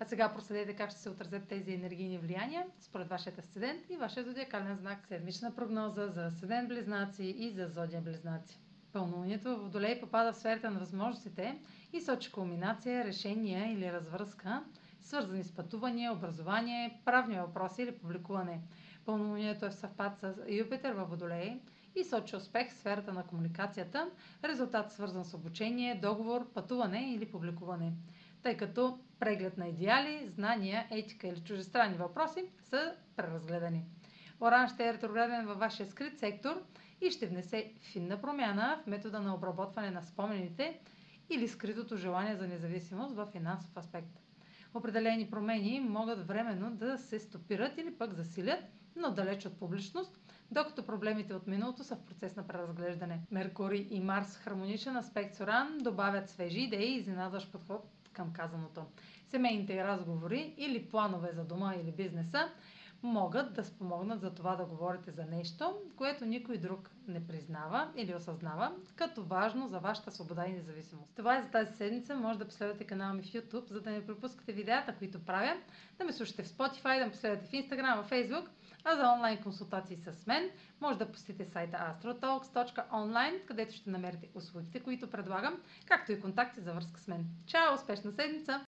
А сега проследете как ще се отразят тези енергийни влияния според вашия асцендент и вашия зодиакален знак. Седмична прогноза за асцендент близнаци и за зодия близнаци. Пълнолунието в Водолей попада в сферата на възможностите и сочи кулминация, решения или развръзка, свързани с пътувания, образование, правни въпроси или публикуване. Пълнолунието е в съвпад с Юпитер във Водолей и сочи успех в сферата на комуникацията, резултат свързан с обучение, договор, пътуване или публикуване тъй като преглед на идеали, знания, етика или чужестранни въпроси са преразгледани. Оран ще е ретрограден във вашия скрит сектор и ще внесе финна промяна в метода на обработване на спомените или скритото желание за независимост в финансов аспект. Определени промени могат временно да се стопират или пък засилят, но далеч от публичност, докато проблемите от миналото са в процес на преразглеждане. Меркурий и Марс, хармоничен аспект с Оран, добавят свежи идеи и изненадващ подход към казаното. Семейните разговори или планове за дома или бизнеса могат да спомогнат за това да говорите за нещо, което никой друг не признава или осъзнава, като важно за вашата свобода и независимост. Това е за тази седмица. Може да последвате канала ми в YouTube, за да не пропускате видеята, които правя, да ме слушате в Spotify, да ме последвате в Instagram, в Facebook, а за онлайн консултации с мен може да посетите сайта astrotalks.online, където ще намерите услугите, които предлагам, както и контакти за връзка с мен. Чао! Успешна седмица!